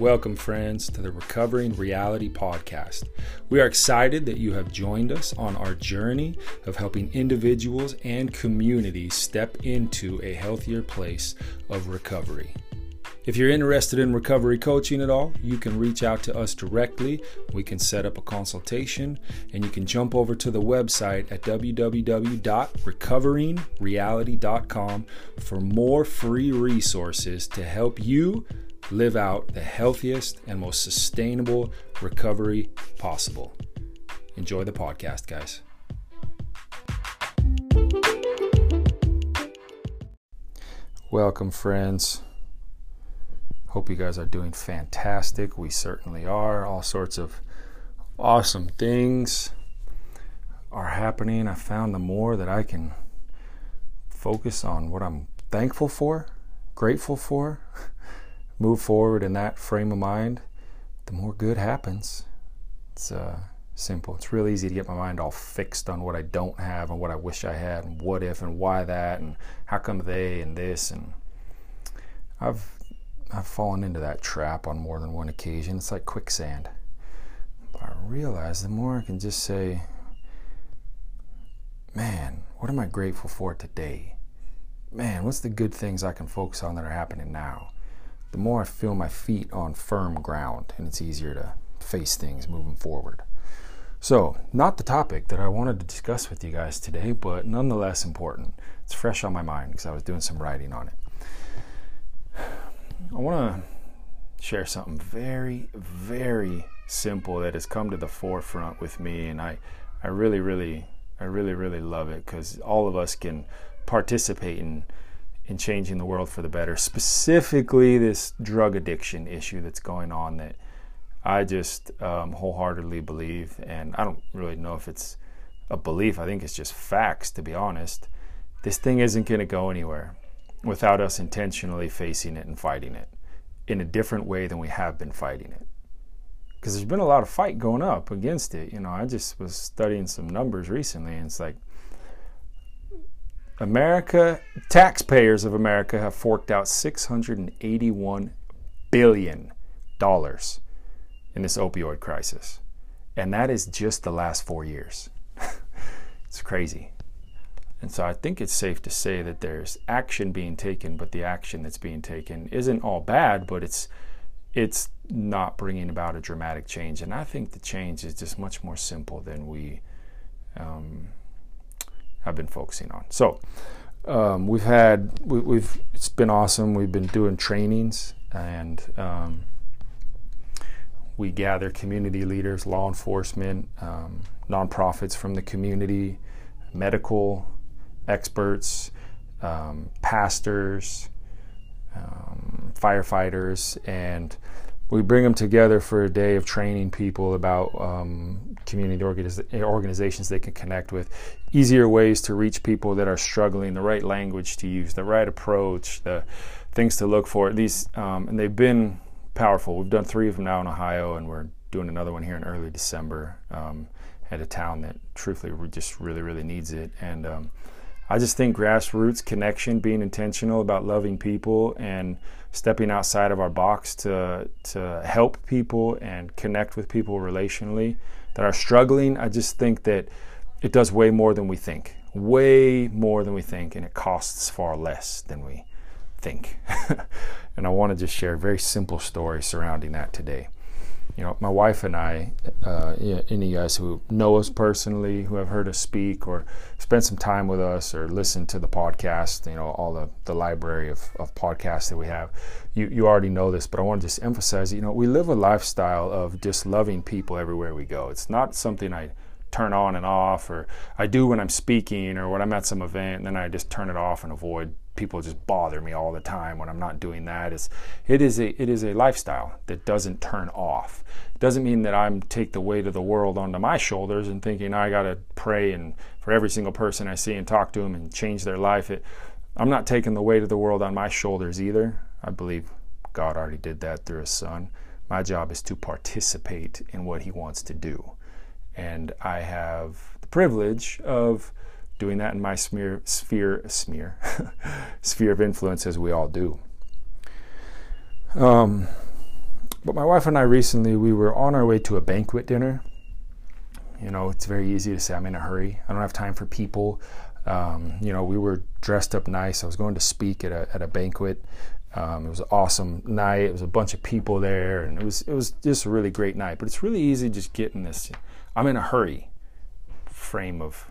Welcome, friends, to the Recovering Reality Podcast. We are excited that you have joined us on our journey of helping individuals and communities step into a healthier place of recovery. If you're interested in recovery coaching at all, you can reach out to us directly. We can set up a consultation and you can jump over to the website at www.recoveringreality.com for more free resources to help you live out the healthiest and most sustainable recovery possible. Enjoy the podcast, guys. Welcome, friends. Hope you guys are doing fantastic. We certainly are. All sorts of awesome things are happening. I found the more that I can focus on what I'm thankful for, grateful for, move forward in that frame of mind, the more good happens. It's uh, simple. It's real easy to get my mind all fixed on what I don't have and what I wish I had and what if and why that and how come they and this and I've I've fallen into that trap on more than one occasion. It's like quicksand. But I realize the more I can just say, man, what am I grateful for today? Man, what's the good things I can focus on that are happening now? The more I feel my feet on firm ground and it's easier to face things moving forward. So, not the topic that I wanted to discuss with you guys today, but nonetheless important. It's fresh on my mind because I was doing some writing on it. I want to share something very, very simple that has come to the forefront with me, and I, I really, really, I really, really love it because all of us can participate in in changing the world for the better. Specifically, this drug addiction issue that's going on that I just um, wholeheartedly believe, and I don't really know if it's a belief. I think it's just facts, to be honest. This thing isn't going to go anywhere without us intentionally facing it and fighting it in a different way than we have been fighting it. Because there's been a lot of fight going up against it. You know, I just was studying some numbers recently, and it's like America, taxpayers of America have forked out $681 billion in this opioid crisis. And that is just the last four years. it's crazy. And so I think it's safe to say that there's action being taken, but the action that's being taken isn't all bad, but it's it's not bringing about a dramatic change. And I think the change is just much more simple than we um, have been focusing on. So um, we've had we, have it's been awesome. We've been doing trainings and um, we gather community leaders, law enforcement, um, nonprofits from the community, medical experts, um, pastors, um, firefighters, and we bring them together for a day of training people about um, community organiz- organizations they can connect with, easier ways to reach people that are struggling, the right language to use, the right approach, the things to look for. These um, and they've been powerful. We've done three of them now in Ohio, and we're doing another one here in early December um, at a town that truthfully just really, really needs it. And um, I just think grassroots connection, being intentional about loving people and stepping outside of our box to to help people and connect with people relationally that are struggling. I just think that it does way more than we think, way more than we think, and it costs far less than we think. and I want to just share a very simple story surrounding that today you know, my wife and I, uh, any guys who know us personally, who have heard us speak or spent some time with us or listened to the podcast, you know, all the, the library of, of podcasts that we have, you, you already know this, but I want to just emphasize, you know, we live a lifestyle of just loving people everywhere we go. It's not something I turn on and off or I do when I'm speaking or when I'm at some event and then I just turn it off and avoid people just bother me all the time when I'm not doing that. It's, it is a it is a lifestyle that doesn't turn off. It doesn't mean that I'm take the weight of the world onto my shoulders and thinking I got to pray and for every single person I see and talk to them and change their life. It, I'm not taking the weight of the world on my shoulders either. I believe God already did that through His Son. My job is to participate in what He wants to do, and I have the privilege of doing that in my smear, sphere, smear, sphere of influence as we all do. Um, But my wife and I recently, we were on our way to a banquet dinner. You know, it's very easy to say, I'm in a hurry. I don't have time for people. Um, you know, we were dressed up nice. I was going to speak at a, at a banquet. Um, it was an awesome night. It was a bunch of people there, and it was it was just a really great night. But it's really easy just getting this. I'm in a hurry frame of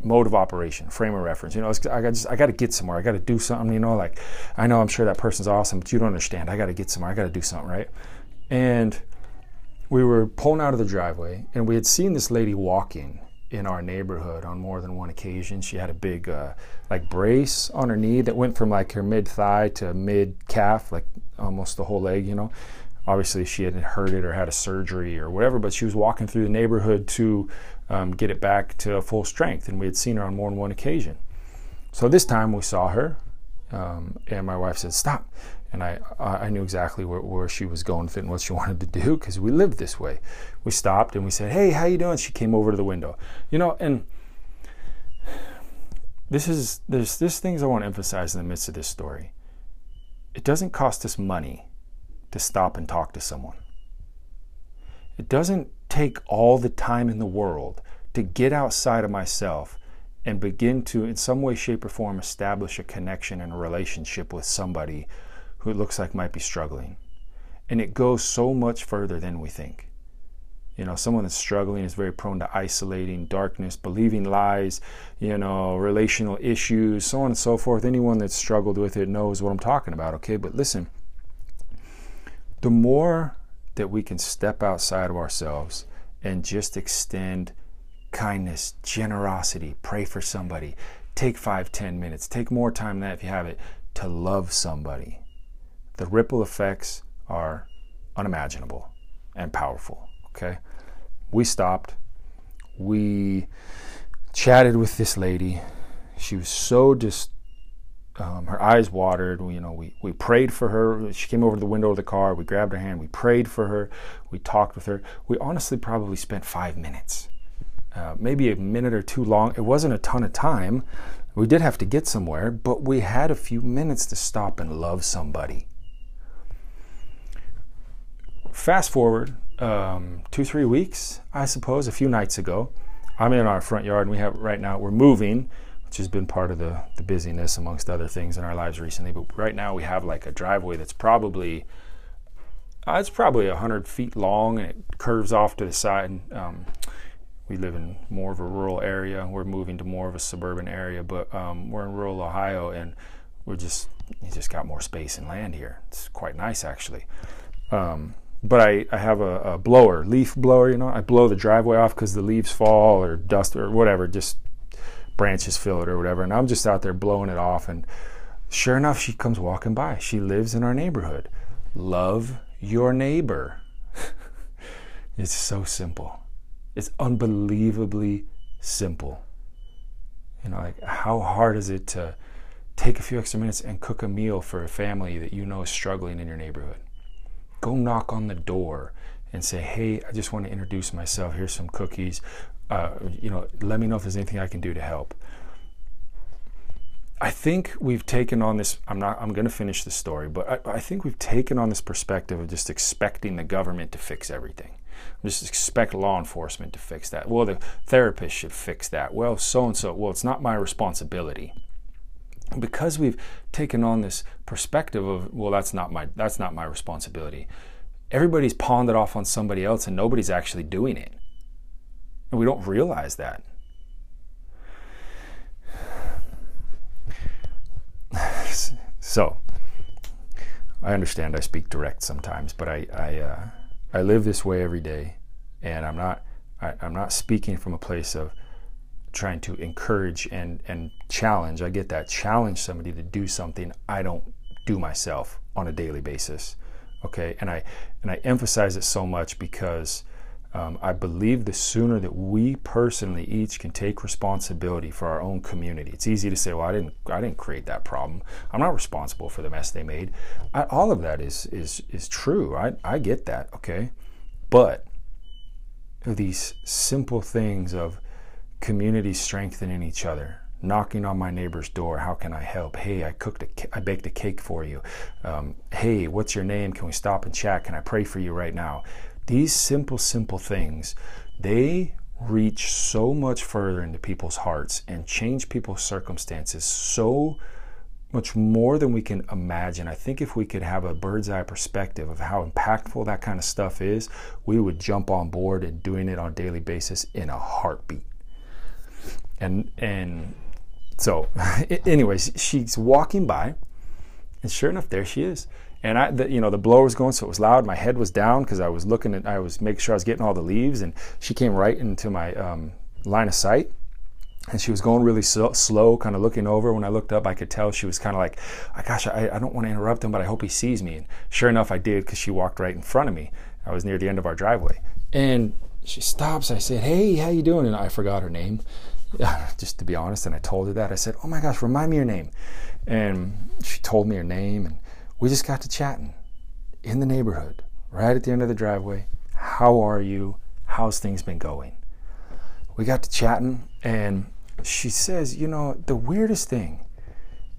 mode of operation, frame of reference. You know, I got I got to get somewhere. I got to do something. You know, like I know I'm sure that person's awesome, but you don't understand. I got to get somewhere. I got to do something, right? And we were pulling out of the driveway, and we had seen this lady walking in our neighborhood on more than one occasion. She had a big uh, like brace on her knee that went from like her mid thigh to mid calf, like almost the whole leg. You know, obviously she hadn't hurt it or had a surgery or whatever, but she was walking through the neighborhood to um, get it back to full strength, and we had seen her on more than one occasion. So this time we saw her, um, and my wife said, "Stop." And I I knew exactly where, where she was going fit and what she wanted to do because we lived this way. We stopped and we said, "Hey, how you doing?" She came over to the window, you know, and this is there's there's things I want to emphasize in the midst of this story. It doesn't cost us money to stop and talk to someone. It doesn't take all the time in the world to get outside of myself and begin to, in some way, shape, or form, establish a connection and a relationship with somebody who it looks like might be struggling. And it goes so much further than we think. You know, someone that's struggling is very prone to isolating, darkness, believing lies, you know, relational issues, so on and so forth. Anyone that's struggled with it knows what I'm talking about, okay? But listen, the more that we can step outside of ourselves and just extend kindness, generosity, pray for somebody, take five, ten minutes, take more time than that if you have it, to love somebody the ripple effects are unimaginable and powerful. Okay. We stopped. We chatted with this lady. She was so just, um, her eyes watered. We, you know, we, we prayed for her. She came over to the window of the car. We grabbed her hand. We prayed for her. We talked with her. We honestly probably spent five minutes, uh, maybe a minute or two long. It wasn't a ton of time. We did have to get somewhere, but we had a few minutes to stop and love somebody fast forward um, two, three weeks, I suppose, a few nights ago. I'm in our front yard, and we have right now we're moving, which has been part of the the busyness amongst other things in our lives recently. But right now we have like a driveway that's probably uh, it's probably hundred feet long, and it curves off to the side. And, um, we live in more of a rural area. We're moving to more of a suburban area, but um, we're in rural Ohio, and we're just you just got more space and land here. It's quite nice actually. Um, but I, I have a, a, blower, leaf blower, you know, I blow the driveway off because the leaves fall or dust or whatever, just branches fill it or whatever. And I'm just out there blowing it off. And sure enough, she comes walking by. She lives in our neighborhood. Love your neighbor. it's so simple. It's unbelievably simple. You know, like how hard is it to take a few extra minutes and cook a meal for a family that you know is struggling in your neighborhood? Go knock on the door and say, hey, I just want to introduce myself. Here's some cookies. Uh, you know, let me know if there's anything I can do to help. I think we've taken on this. I'm not. I'm going to finish the story, but I, I, think we've taken on this perspective of just expecting the government to fix everything. Just expect law enforcement to fix that. Well, the therapist should fix that. Well, so and so. Well, it's not my responsibility because we've taken on this perspective of well that's not my that's not my responsibility. Everybody's pawned it off on somebody else and nobody's actually doing it. And we don't realize that. So i understand i speak direct sometimes but i i uh, i live this way every day. And i'm not I, i'm not speaking from a place of trying to encourage and and challenge. I get that challenge somebody to do something I don't do myself on a daily basis. Okay, and I and I emphasize it so much because um, I believe the sooner that we personally each can take responsibility for our own community. It's easy to say, "Well, I didn't I didn't create that problem. I'm not responsible for the mess they made." I, all of that is is is true. I I get that. Okay, but these simple things of communities strengthening each other, knocking on my neighbor's door. How can I help? Hey, I cooked a, I baked a cake for you. Um, hey, what's your name? Can we stop and chat? Can I pray for you right now? These simple, simple things, they reach so much further into people's hearts and change people's circumstances so much more than we can imagine. I think if we could have a bird's eye perspective of how impactful that kind of stuff is, we would jump on board and doing it on a daily basis in a heartbeat. And and so, anyways, she's walking by, and sure enough, there she is. And I, the, you know, the blower was going, so it was loud. My head was down because I was looking at, I was making sure I was getting all the leaves, and she came right into my um, line of sight. And she was going really slow, kind of looking over. When I looked up, I could tell she was kind of like, oh, "Gosh, I, I don't want to interrupt him, but I hope he sees me." And sure enough, I did because she walked right in front of me. I was near the end of our driveway, and she stops. I said, "Hey, how you doing?" And I forgot her name, just to be honest. And I told her that. I said, "Oh my gosh, remind me your name." And she told me her name, and we just got to chatting in the neighborhood, right at the end of the driveway. How are you? How's things been going? We got to chatting, and she says, You know, the weirdest thing,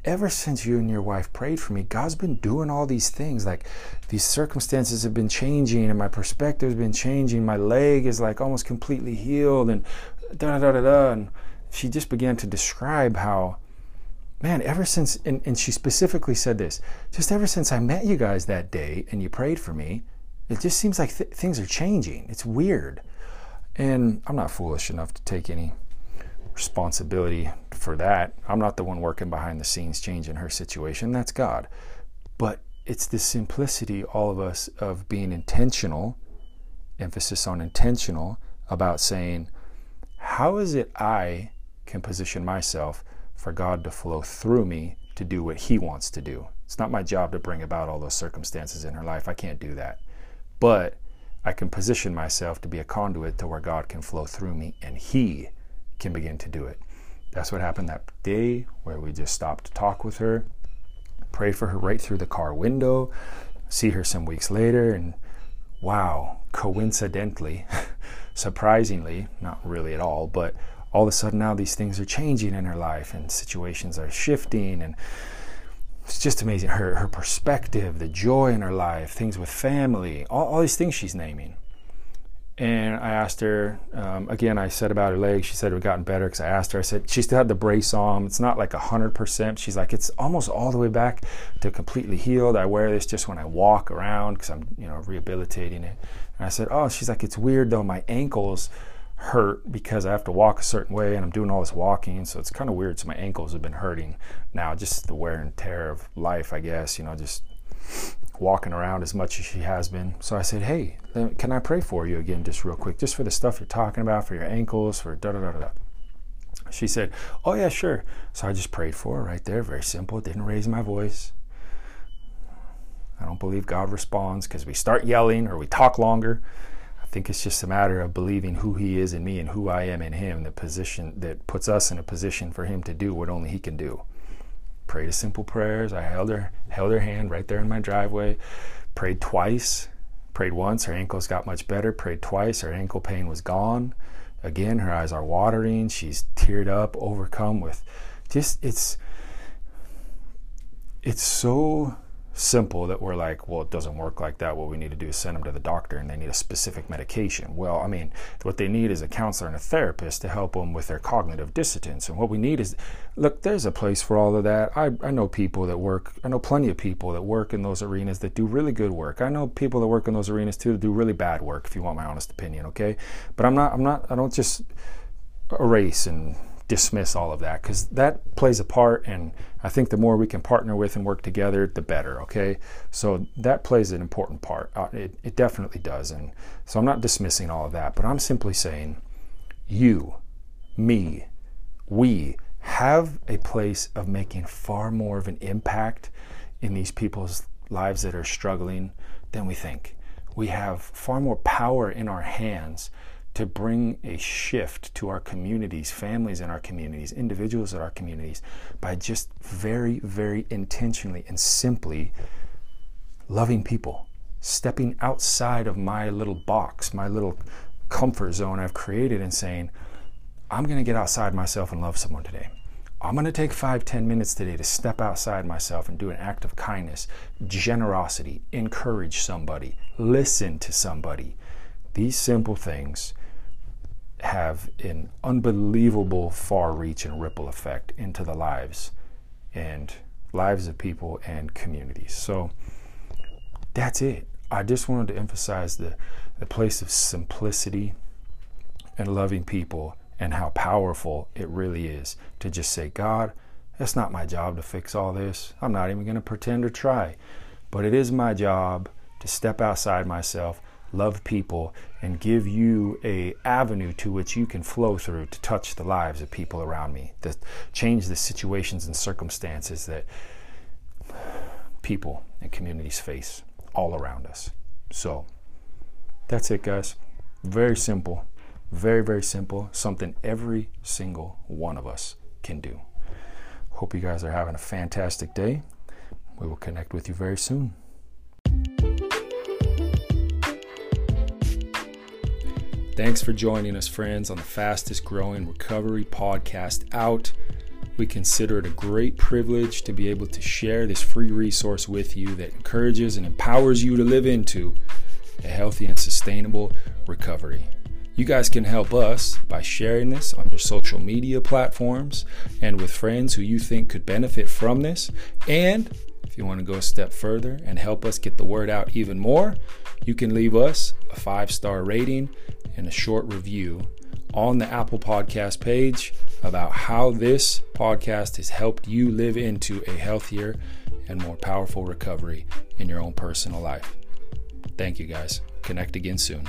ever since you and your wife prayed for me, God's been doing all these things. Like these circumstances have been changing, and my perspective has been changing. My leg is like almost completely healed, and da da da da. And she just began to describe how man, ever since, and, and she specifically said this, just ever since I met you guys that day and you prayed for me, it just seems like th- things are changing. It's weird. And I'm not foolish enough to take any responsibility for that. I'm not the one working behind the scenes changing her situation. That's God. But it's the simplicity, all of us, of being intentional, emphasis on intentional, about saying, how is it I can position myself for God to flow through me to do what He wants to do. It's not my job to bring about all those circumstances in her life. I can't do that. But I can position myself to be a conduit to where God can flow through me and He can begin to do it. That's what happened that day where we just stopped to talk with her, prayed for her right through the car window, see her some weeks later, and wow, coincidentally, surprisingly, not really at all, but all of a sudden now these things are changing in her life and situations are shifting and it's just amazing. Her her perspective the joy in her life things with family all, all these things she's naming and I asked her um, again. I said about her leg. She said it had gotten better because I asked her. I said she still had the brace on. It's not like hundred percent. She's like it's almost all the way back to completely healed. I wear this just when I walk around because I'm you know rehabilitating it. And I said, oh, she's like it's weird though. My ankles hurt because I have to walk a certain way and I'm doing all this walking. So it's kind of weird. So my ankles have been hurting now, just the wear and tear of life, I guess, you know, just walking around as much as she has been. So I said, Hey, can I pray for you again, just real quick, just for the stuff you're talking about, for your ankles, for da da da da. She said, Oh, yeah, sure. So I just prayed for her right there. Very simple. Didn't raise my voice. I don't believe God responds because we start yelling or we talk longer I think it's just a matter of believing who he is in me and who I am in him, the position that puts us in a position for him to do what only he can do. Prayed a simple prayers. I held her held her hand right there in my driveway. Prayed twice. Prayed once, her ankles got much better. Prayed twice, her ankle pain was gone. Again, her eyes are watering. She's teared up, overcome with just it's it's so simple that we're like, well, it doesn't work like that. What we need to do is send them to the doctor and they need a specific medication. Well, I mean, what they need is a counselor and a therapist to help them with their cognitive dissonance. And what we need is, look, there's a place for all of that. I, I know people that work, I know plenty of people that work in those arenas that do really good work. I know people that work in those arenas too that do really bad work, if you want my honest opinion, okay? But I'm not, I'm not, I don't just erase and dismiss all of that because that plays a part and i think the more we can partner with and work together the better okay? So that plays an important part. Uh, it, it definitely does and so i'm not dismissing all of that but i'm simply saying you me we have a place of making far more of an impact in these people's lives that are struggling than we think. We have far more power in our hands to bring a shift to our communities, families in our communities, individuals in our communities, by just very, very intentionally and simply loving people, stepping outside of my little box, my little comfort zone I've created, and saying, I'm going to get outside myself and love someone today. I'm going to take five, ten minutes today to step outside myself and do an act of kindness, generosity, encourage somebody, listen to somebody. These simple things have an unbelievable far reach and ripple effect into the lives and lives of people and communities. So that's it. I just wanted to emphasize the, the place of simplicity and loving people and how powerful it really is to just say, God, that's not my job to fix all this. I'm not even going to pretend or try. But it is my job to step outside myself, love people, and give you a avenue to which you can flow through to touch the lives of people around me, to change the situations and circumstances that people and communities face all around us. So that's it, guys. Very simple. Very, very simple. Something every single one of us can do. Hope you guys are having a fantastic day. We will connect with you very soon. Thanks for joining us, friends, on the fastest growing recovery podcast out. We consider it a great privilege to be able to share this free resource with you that encourages and empowers you to live into a healthy and sustainable recovery. You guys can help us by sharing this on your social media platforms and with friends who you think could benefit from this. And if you want to go a step further and help us get the word out even more, you can leave us a five star rating and a short review on the Apple Podcast page about how this podcast has helped you live into a healthier and more powerful recovery in your own personal life. Thank you guys. Connect again soon.